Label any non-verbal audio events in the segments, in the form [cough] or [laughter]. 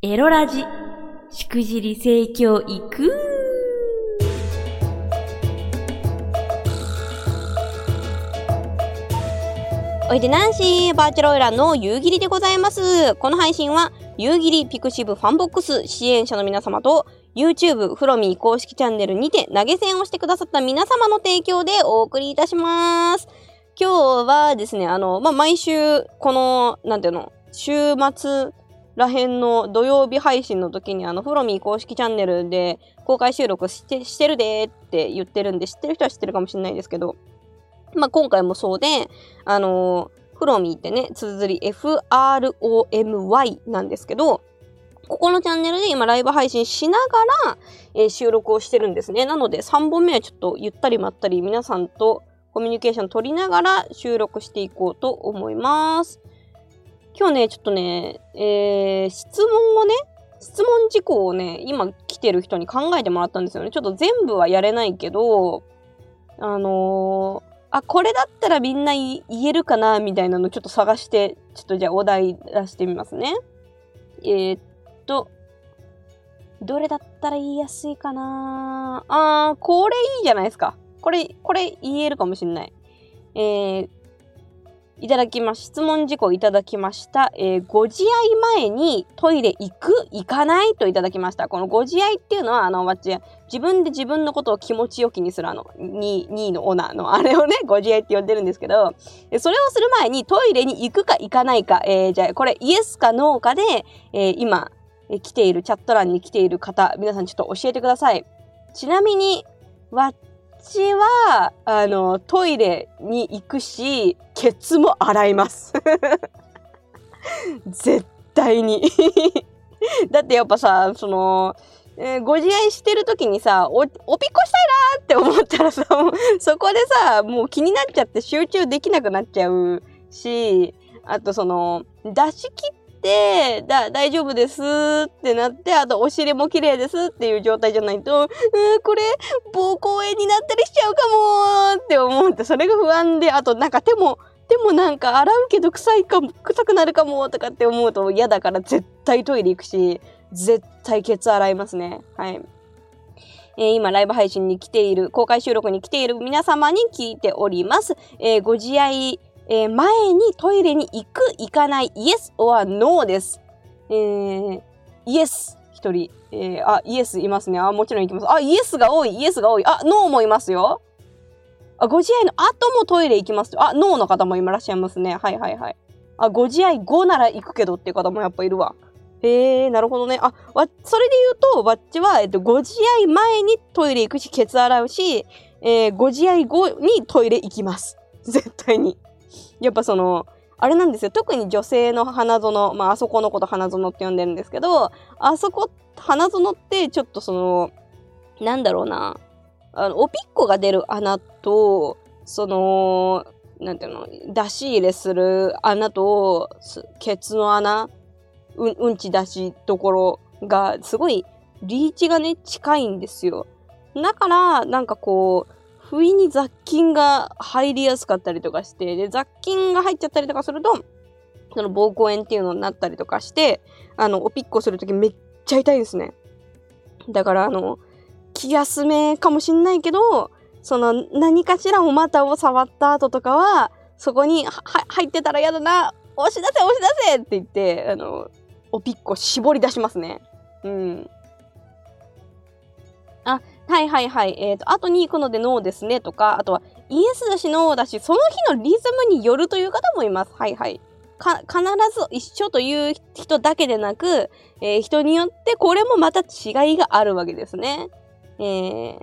エロラジ、しくじり盛況いくおいでナンシーバーチャルオイラーの夕霧でございます。この配信は夕霧ピクシブファンボックス支援者の皆様と YouTube フロミー公式チャンネルにて投げ銭をしてくださった皆様の提供でお送りいたします。今日はですね、あの、まあ、毎週この、なんていうの、週末らへんの土曜日配信の時にあのフロミー公式チャンネルで公開収録してしてるでって言ってるんで知ってる人は知ってるかもしれないですけどまあ今回もそうであのフロミーってね綴り FROMY なんですけどここのチャンネルで今ライブ配信しながら、えー収録をしてるんですね。なので3本目はちょっとゆったりまったり皆さんとコミュニケーション取りながら収録していこうと思います。今日ね、ちょっとね、えー、質問をね、質問事項をね、今来てる人に考えてもらったんですよね。ちょっと全部はやれないけど、あのーあ、これだったらみんな言えるかなみたいなのちょっと探して、ちょっとじゃあお題出してみますね。えー、っと、どれだったら言いやすいかな？あー、これいいじゃないですか。これ、これ言えるかもしんない。えー、いただきまし質問事項いただきました。えーご自愛前にトイレ行く？行かない？といただきました。このご自愛っていうのは、あの、わっち、自分で自分のことを気持ちよきにするあの、2, 2のオナの [laughs] あれをね、ご自愛って呼んでるんですけど、それをする前にトイレに行くか行かないか、えーじゃあこれイエスかノーかで、えー今、えー来ている、チャット欄に来ている方、皆さんちょっと教えてください。ちなみに、わっちは、あの、トイレに行くし、ケツも洗います。[laughs] 絶対に。[laughs] だってやっぱさ、その、えーご自愛してる時にさ、お、おぴっこしたいなーって思ったらさ、[laughs] そこでさ、もう気になっちゃって集中できなくなっちゃうし、あとその、出し切って、だ、大丈夫ですってなって、あとお尻も綺麗ですっていう状態じゃないと、うーこれ、膀胱炎になったりしちゃうかもって思って、それが不安で、あとなんか手も、手もなんか洗うけど臭いかも、臭くなるかもとかって思うと嫌だから絶対トイレ行くし、絶対ケツ洗いますね。はい。えー今ライブ配信に来ている、公開収録に来ている皆様に聞いております。えーご自愛、えー前にトイレに行く、行かない、イエス or no です。えー、イエス、一人。えーあ、イエスいますね。あ、もちろん行きます。あ、イエスが多い、イエスが多い。あ、ノーもいますよ。あ、ご自愛の後もトイレ行きます。あ、ノーの方もいらっしゃいますね。はいはいはい。あ、ご自愛後なら行くけどっていう方もやっぱいるわ。へえ、なるほどね。あ、わ、それで言うと、わっちは、えっと、ご自愛前にトイレ行くし、ケツ洗うし、えーご自愛後にトイレ行きます。絶対に。やっぱその、あれなんですよ。特に女性の花園、まあ、あそこのこと花園って呼んでるんですけど、あそこ、花園ってちょっとその、なんだろうな、あの、おぴっこが出る穴と、その、なんていうの、出し入れする穴と、ケツの穴、うん、うんち出しどころが、すごい、リーチがね、近いんですよ。だから、なんかこう、不意に雑菌が入りやすかったりとかして、で、雑菌が入っちゃったりとかすると、その膀胱炎っていうのになったりとかして、あの、おぴっこするときめっちゃ痛いですね。だから、あの、気休めかもしんないけど、その何かしらお股を触った後とかは、そこに入ってたら嫌だな、押し出せ押し出せって言って、あの、おぴっこ絞り出しますね。うん。あ、はいはいはい。えっ、と、後に行くのでノーですねとか、あとはイエスだしノーだし、その日のリズムによるという方もいます。はいはい。か、必ず一緒という人だけでなく、えー人によってこれもまた違いがあるわけですね。えー、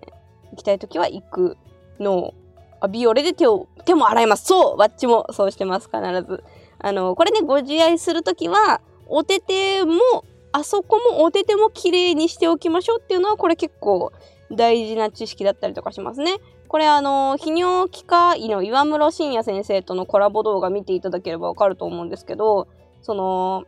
行きたいときは行くのあビオレで手を手も洗いますそうわっちもそうしてます必ずあのこれねご自愛するときはお手手もあそこもお手手も綺麗にしておきましょうっていうのはこれ結構大事な知識だったりとかしますねこれあの泌尿器科医の岩室信也先生とのコラボ動画見ていただければわかると思うんですけどその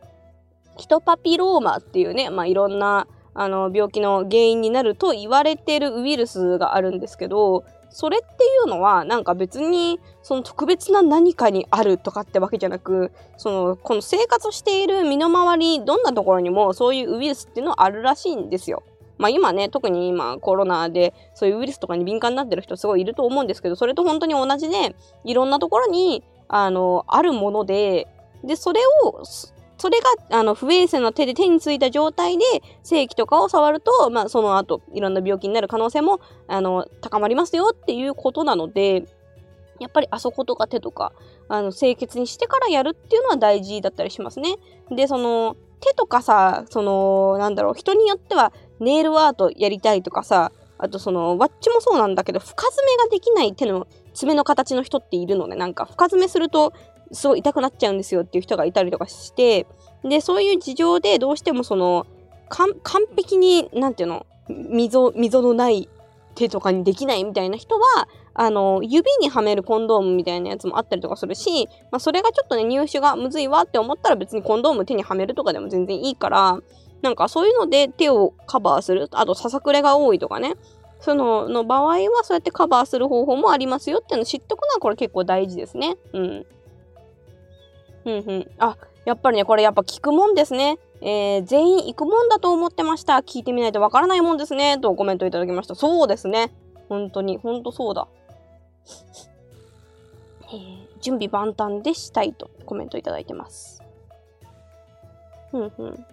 ヒトパピローマっていうね、まあ、いろんなあの病気の原因になると言われてるウイルスがあるんですけどそれっていうのは、なんか別に、その特別な何かにあるとかってわけじゃなく、その、この生活している身の回り、どんなところにもそういうウイルスっていうのはあるらしいんですよ。まあ今ね、特に今コロナでそういうウイルスとかに敏感になってる人すごいいると思うんですけど、それと本当に同じで、いろんなところに、あの、あるもので、で、それを、それが、あの、不衛生な手で手についた状態で、正規とかを触ると、まあ、その後、いろんな病気になる可能性も、あの、高まりますよっていうことなので、やっぱりあそことか手とか、あの、清潔にしてからやるっていうのは大事だったりしますね。で、その、手とかさ、その、なんだろう、人によっては、ネイルアートやりたいとかさ、あとその、ワッチもそうなんだけど、深爪ができない手の爪の形の人っているのね。なんか、深爪すると、すごい痛くなっちゃうんですよっていう人がいたりとかして、で、そういう事情でどうしてもその、完璧に、なんていうの、溝、溝のない手とかにできないみたいな人は、あの、指にはめるコンドームみたいなやつもあったりとかするし、まあ、それがちょっとね、入手がむずいわって思ったら別にコンドーム手にはめるとかでも全然いいから、なんかそういうので手をカバーする。あと、ささくれが多いとかね。その、の場合はそうやってカバーする方法もありますよっていうのを知っとくのはこれ結構大事ですね。うん。うんうん。あ、やっぱりね、これやっぱ聞くもんですね。えー、全員行くもんだと思ってました。聞いてみないとわからないもんですね。とコメントいただきました。そうですね。本当に、本当そうだ。えー、準備万端でしたいとコメントいただいてます。ふんふん。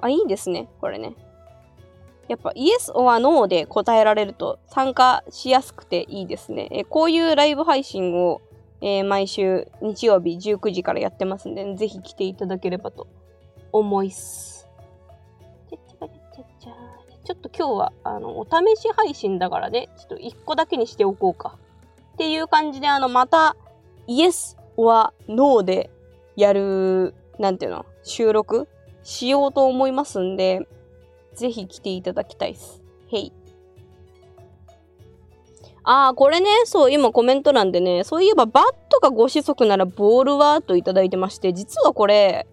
あ、いいですね。これね。やっぱイエス or No で答えられると参加しやすくていいですね。えこういうライブ配信を、えー、毎週日曜日19時からやってますんで、ぜひ来ていただければと思います。ちょっと今日はあのお試し配信だからね、ちょっと1個だけにしておこうか。っていう感じで、あの、また、イエス or No でやる、なんていうの、収録？しようと思いますんで、ぜひ来ていただきたいです。へい。ああ、これね、そう、今コメント欄でね、そういえばバットがご子息ならボールは？といただいてまして、実はこれ、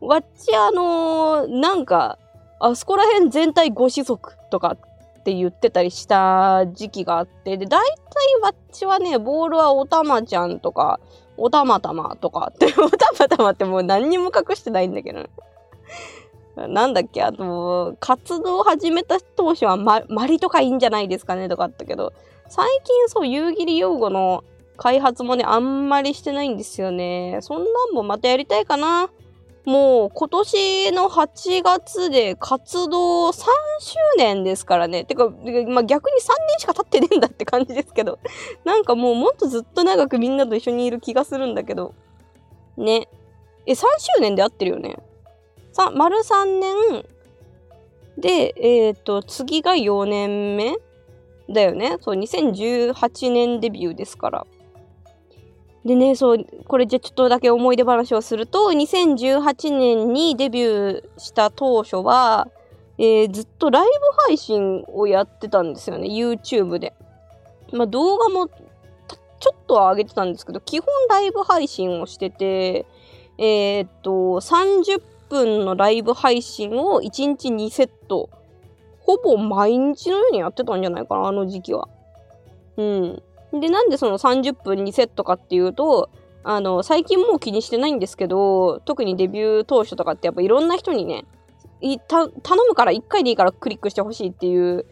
わっちあのー、なんか、あそこら辺全体ご子息とかって言ってたりした時期があって、で、大体わっちはね、ボールはおたまちゃんとか、おたまたまとかって、[laughs] おたまたまってもう何にも隠してないんだけどね。なんだっけ、あと、活動を始めた当初は、ま、マリとかいいんじゃないですかねとかあったけど、最近そう、夕霧用語の開発もね、あんまりしてないんですよね。そんなんもまたやりたいかな。もう今年の8月で活動3周年ですからね。てか、まあ、逆に3年しか経ってねえんだって感じですけど。[laughs] なんかもうもっとずっと長くみんなと一緒にいる気がするんだけど。ね。え、3周年で合ってるよね。さ、丸3年で、えっ、ー、と、次が4年目だよね。そう、2018年デビューですから。でね、そう、これじゃちょっとだけ思い出話をすると、2018年にデビューした当初は、えー、ずっとライブ配信をやってたんですよね、YouTube で。まあ動画もちょっとは上げてたんですけど、基本ライブ配信をしてて、えー、っと、30分のライブ配信を1日2セット。ほぼ毎日のようにやってたんじゃないかな、あの時期は。うん。で、なんでその30分2セットかっていうと、あの、最近もう気にしてないんですけど、特にデビュー当初とかってやっぱいろんな人にね、頼むから1回でいいからクリックしてほしいっていう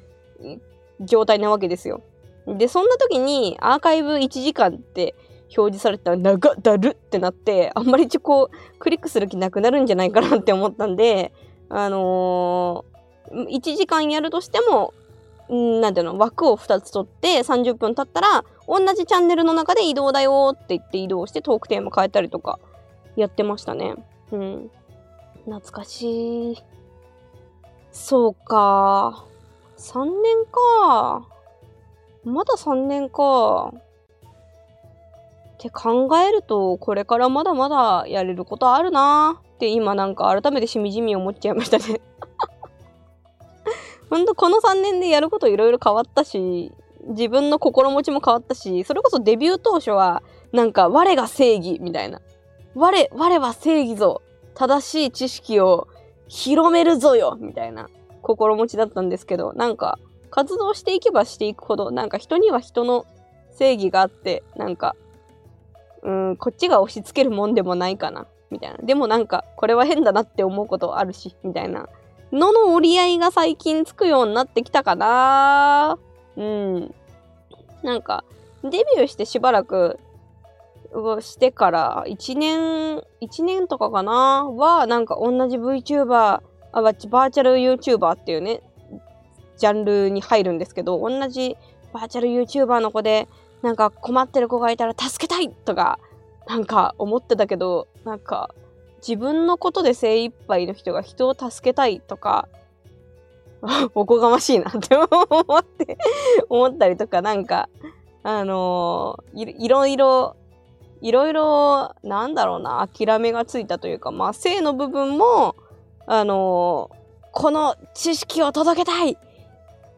状態なわけですよ。で、そんな時にアーカイブ1時間って表示されたら長だるってなって、あんまりこう、クリックする気なくなるんじゃないかなって思ったんで、あのー、1時間やるとしても、なんていうの、枠を2つ取って30分経ったら、同じチャンネルの中で移動だよって言って移動してトークテーマ変えたりとかやってましたね。うん。懐かしい。そうか。3年か。まだ3年か。って考えると、これからまだまだやれることあるなって今なんか改めてしみじみ思っちゃいましたねほんとこの3年でやることいろいろ変わったし、自分の心持ちも変わったし、それこそデビュー当初は、なんか我が正義みたいな。我、我は正義ぞ。正しい知識を広めるぞよみたいな心持ちだったんですけど、なんか活動していけばしていくほど、なんか人には人の正義があって、なんか、うん、こっちが押し付けるもんでもないかな、みたいな。でもなんか、これは変だなって思うことあるし、みたいな。のの折り合いが最近つくようになってきたかなうん。なんか、デビューしてしばらくしてから1年、1年とかかなは、なんか同じ VTuber、あバーチャル YouTuber っていうね、ジャンルに入るんですけど、同じバーチャル YouTuber の子で、なんか困ってる子がいたら助けたいとか、なんか思ってたけど、なんか自分のことで精一杯の人が人を助けたいとか、[laughs] おこがましいなって思って [laughs] 思ったりとか、なんか、あのー、いいろいろ、いろいろ、なんだろうな、諦めがついたというか、まあ、性の部分も、あのー、この知識を届けたい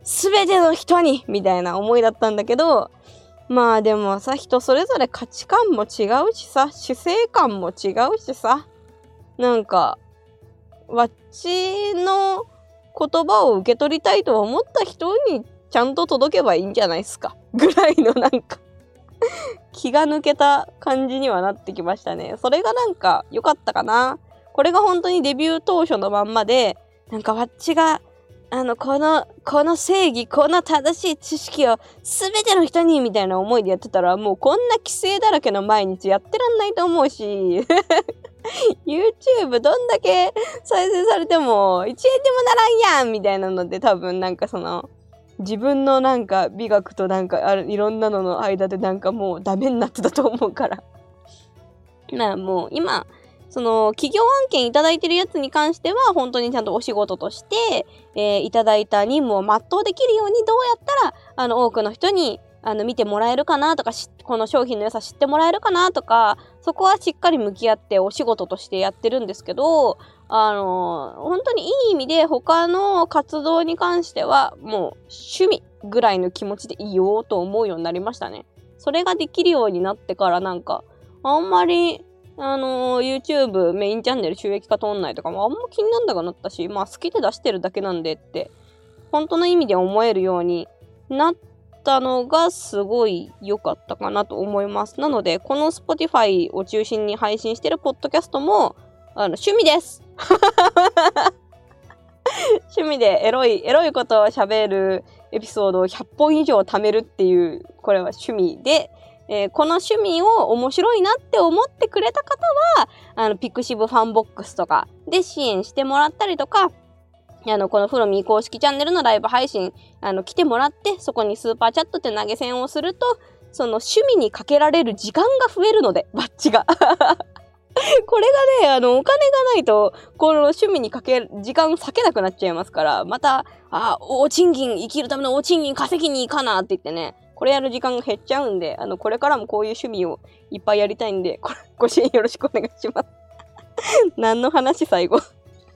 すべての人にみたいな思いだったんだけど、まあでもさ、人それぞれ価値観も違うしさ、主生観も違うしさ、なんか、わっちの言葉を受け取りたいと思った人にちゃんと届けばいいんじゃないですか？ぐらいのなんか [laughs] 気が抜けた感じにはなってきましたね。それがなんか良かったかな。これが本当にデビュー当初のまんまで、なんかわっちがあの、この、この正義、この正しい知識を全ての人にみたいな思いでやってたら、もうこんな規制だらけの毎日やってらんないと思うし、YouTube どんだけ再生されても1円でもならんやんみたいなので多分なんかその、自分のなんか美学となんかあるいろんなのの間でなんかもうダメになってたと思うから。まあもう今、その企業案件いただいてるやつに関しては本当にちゃんとお仕事として、えー、いただいた任務を全うできるようにどうやったらあの多くの人にあの見てもらえるかなとかこの商品の良さ知ってもらえるかなとかそこはしっかり向き合ってお仕事としてやってるんですけどあの本当にいい意味で他の活動に関してはもう趣味ぐらいの気持ちでいようと思うようになりましたね。それができるようになってからなんかあんまりあの、YouTube メインチャンネル収益化通んないとかもあんま気になんなくなったし、まあ好きで出してるだけなんでって、本当の意味で思えるようになってたのがすごい良かったかなと思います。なので、この Spotify を中心に配信してるポッドキャストも、あの、趣味です [laughs] 趣味でエロい、エロいことを喋るエピソードを100本以上貯めるっていう、これは趣味で、えー、この趣味を面白いなって思ってくれた方は、あの、ピクシブファンボックスとかで支援してもらったりとか、あの、このフロミー公式チャンネルのライブ配信、あの、来てもらって、そこにスーパーチャットって投げ銭をすると、その趣味にかけられる時間が増えるので、バッチが。[laughs] これがね、あの、お金がないと、この趣味にかける、時間割けなくなっちゃいますから、また、あ、お賃金、生きるためのお賃金稼ぎに行かなって言ってね、これやる時間が減っちゃうんで、あの、これからもこういう趣味をいっぱいやりたいんで、これ、ご支援よろしくお願いします。[laughs] 何の話最後？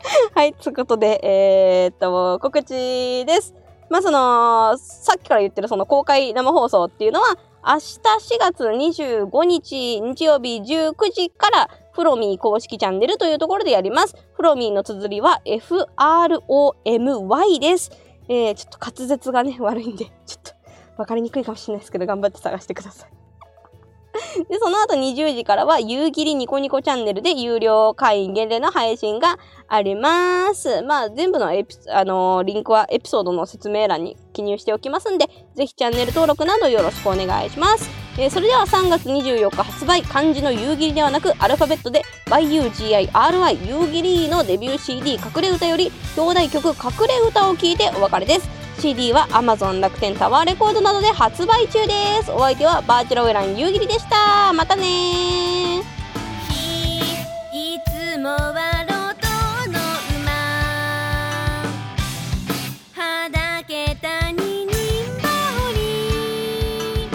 [laughs] はい、ということで、えー、っと、告知です。まあ、その、さっきから言ってるその公開生放送っていうのは、明日4月25日日曜日19時からフロミー公式チャンネルというところでやります。フロミーの綴りは FROMY です。えー、ちょっと滑舌がね、悪いんで、ちょっと分かりにくいかもしれないですけど、頑張って探してください。[laughs] で、その後20時からは、夕霧ニコニコチャンネルで有料会員限定の配信があります。まあ、全部のエピ、あのー、リンクはエピソードの説明欄に記入しておきますんで、ぜひチャンネル登録などよろしくお願いします。えー、それでは3月24日発売、漢字の夕霧ではなく、アルファベットで YUGIRY 夕霧のデビュー CD 隠れ歌より、表題曲隠れ歌を聴いてお別れです。CD は Amazon 楽天タワーレコードなどで発売中です。お相手はバーチャルオイラン夕霧でした。またねいつもはロトの馬。はだけた二人羽織